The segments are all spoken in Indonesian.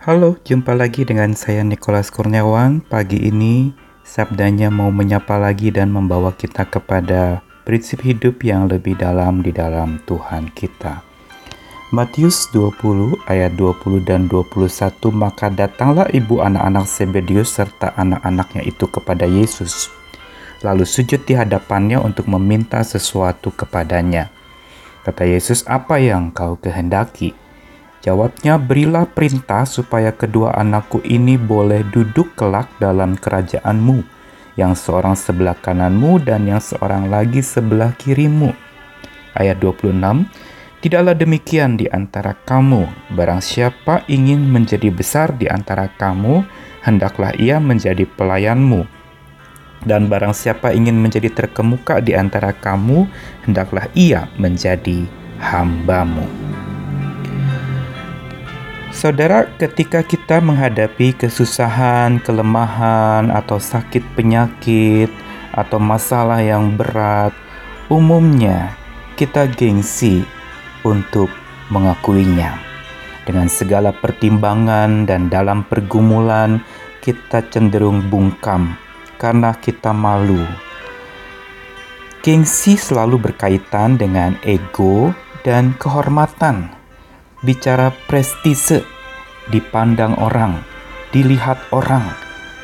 Halo, jumpa lagi dengan saya Nicholas Kurniawan. Pagi ini sabdanya mau menyapa lagi dan membawa kita kepada prinsip hidup yang lebih dalam di dalam Tuhan kita. Matius 20 ayat 20 dan 21 Maka datanglah ibu anak-anak Sebedius serta anak-anaknya itu kepada Yesus lalu sujud di hadapannya untuk meminta sesuatu kepadanya. Kata Yesus, "Apa yang kau kehendaki?" Jawabnya, "Berilah perintah supaya kedua anakku ini boleh duduk kelak dalam kerajaanmu, yang seorang sebelah kananmu dan yang seorang lagi sebelah kirimu." Ayat 26, Tidaklah demikian di antara kamu, barang siapa ingin menjadi besar di antara kamu, hendaklah ia menjadi pelayanmu dan barang siapa ingin menjadi terkemuka di antara kamu, hendaklah ia menjadi hambamu. Saudara, ketika kita menghadapi kesusahan, kelemahan, atau sakit penyakit, atau masalah yang berat, umumnya kita gengsi untuk mengakuinya. Dengan segala pertimbangan dan dalam pergumulan, kita cenderung bungkam karena kita malu. Gengsi selalu berkaitan dengan ego dan kehormatan. Bicara prestise, dipandang orang, dilihat orang,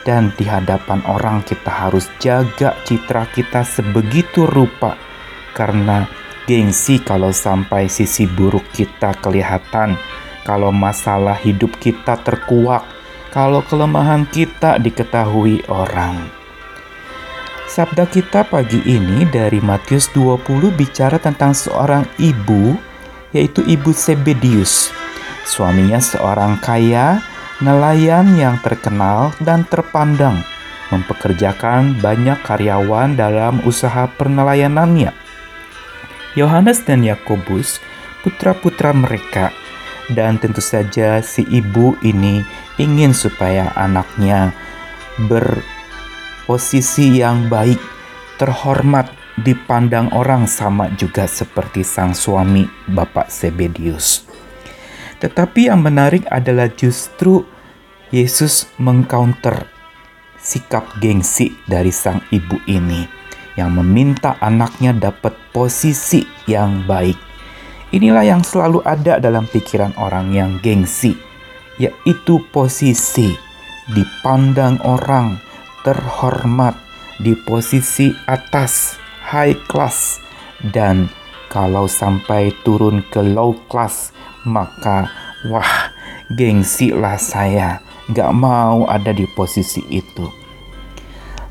dan di hadapan orang kita harus jaga citra kita sebegitu rupa karena gengsi kalau sampai sisi buruk kita kelihatan, kalau masalah hidup kita terkuak, kalau kelemahan kita diketahui orang. Sabda kita pagi ini dari Matius 20 bicara tentang seorang ibu yaitu ibu Sebedius. Suaminya seorang kaya, nelayan yang terkenal dan terpandang, mempekerjakan banyak karyawan dalam usaha pernelayanannya. Yohanes dan Yakobus, putra-putra mereka, dan tentu saja si ibu ini ingin supaya anaknya ber posisi yang baik, terhormat, dipandang orang sama juga seperti sang suami Bapak Sebedius. Tetapi yang menarik adalah justru Yesus mengcounter sikap gengsi dari sang ibu ini yang meminta anaknya dapat posisi yang baik. Inilah yang selalu ada dalam pikiran orang yang gengsi, yaitu posisi dipandang orang, terhormat di posisi atas high class. Dan kalau sampai turun ke low class maka wah gengsi lah saya. Gak mau ada di posisi itu.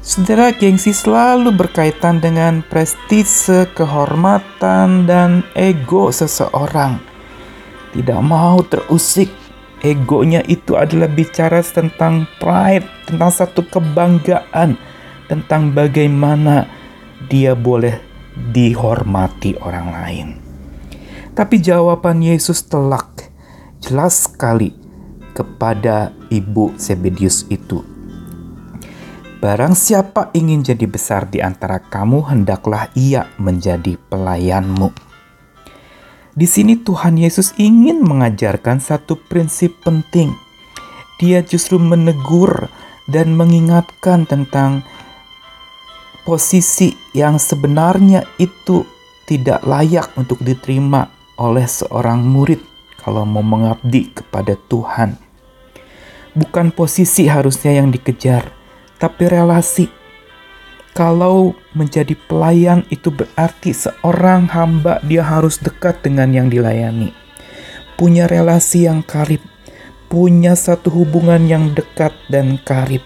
Saudara gengsi selalu berkaitan dengan prestise, kehormatan, dan ego seseorang. Tidak mau terusik. Egonya itu adalah bicara tentang pride, tentang satu kebanggaan, tentang bagaimana dia boleh dihormati orang lain. Tapi jawaban Yesus telak, jelas sekali kepada ibu Sebedius itu. Barang siapa ingin jadi besar di antara kamu, hendaklah ia menjadi pelayanmu. Di sini Tuhan Yesus ingin mengajarkan satu prinsip penting. Dia justru menegur dan mengingatkan tentang posisi yang sebenarnya itu tidak layak untuk diterima oleh seorang murid kalau mau mengabdi kepada Tuhan. Bukan posisi harusnya yang dikejar, tapi relasi kalau menjadi pelayan itu berarti seorang hamba dia harus dekat dengan yang dilayani. Punya relasi yang karib, punya satu hubungan yang dekat dan karib.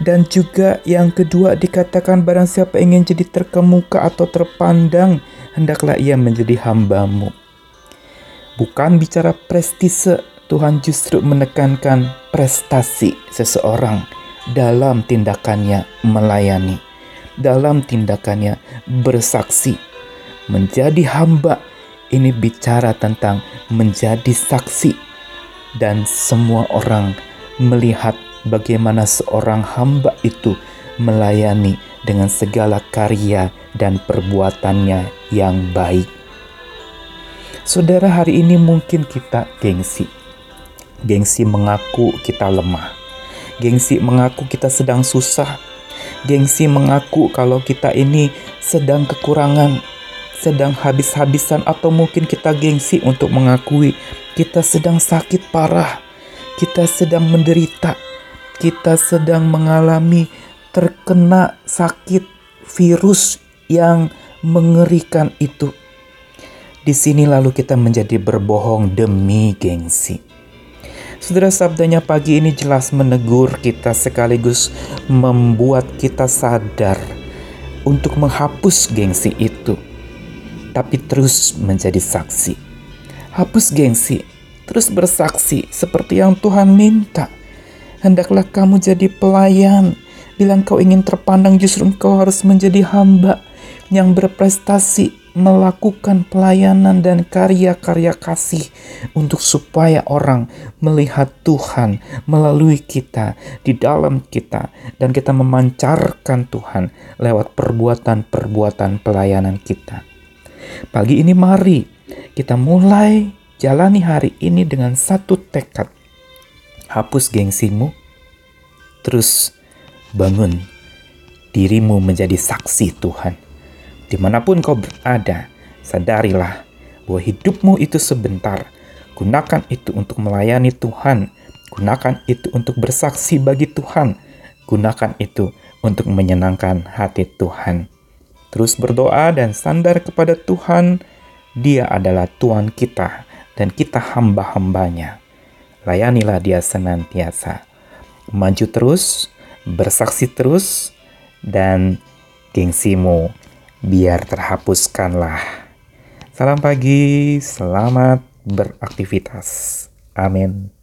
Dan juga yang kedua dikatakan barang siapa ingin jadi terkemuka atau terpandang, hendaklah ia menjadi hambamu. Bukan bicara prestise, Tuhan justru menekankan prestasi seseorang dalam tindakannya melayani, dalam tindakannya bersaksi. Menjadi hamba ini bicara tentang menjadi saksi, dan semua orang melihat bagaimana seorang hamba itu melayani dengan segala karya dan perbuatannya yang baik. Saudara, hari ini mungkin kita gengsi. Gengsi mengaku kita lemah. Gengsi mengaku kita sedang susah. Gengsi mengaku kalau kita ini sedang kekurangan, sedang habis-habisan atau mungkin kita gengsi untuk mengakui kita sedang sakit parah. Kita sedang menderita. Kita sedang mengalami terkena sakit virus yang mengerikan itu. Di sini lalu kita menjadi berbohong demi gengsi. Saudara sabdanya pagi ini jelas menegur kita sekaligus membuat kita sadar untuk menghapus gengsi itu. Tapi terus menjadi saksi. Hapus gengsi, terus bersaksi seperti yang Tuhan minta. Hendaklah kamu jadi pelayan. Bila kau ingin terpandang justru engkau harus menjadi hamba yang berprestasi melakukan pelayanan dan karya-karya kasih untuk supaya orang melihat Tuhan melalui kita di dalam kita dan kita memancarkan Tuhan lewat perbuatan-perbuatan pelayanan kita. Pagi ini mari kita mulai jalani hari ini dengan satu tekad. Hapus gengsimu, terus bangun dirimu menjadi saksi Tuhan Di mana pun kau berada, sadarilah bahwa hidupmu itu sebentar. Gunakan itu untuk melayani Tuhan. Gunakan itu untuk bersaksi bagi Tuhan. Gunakan itu untuk menyenangkan hati Tuhan. Terus berdoa dan sandar kepada Tuhan. Dia adalah Tuhan kita dan kita hamba-hambanya. Layanilah dia senantiasa. Maju terus, bersaksi terus, dan gengsimu biar terhapuskanlah. Salam pagi, selamat beraktivitas. Amin.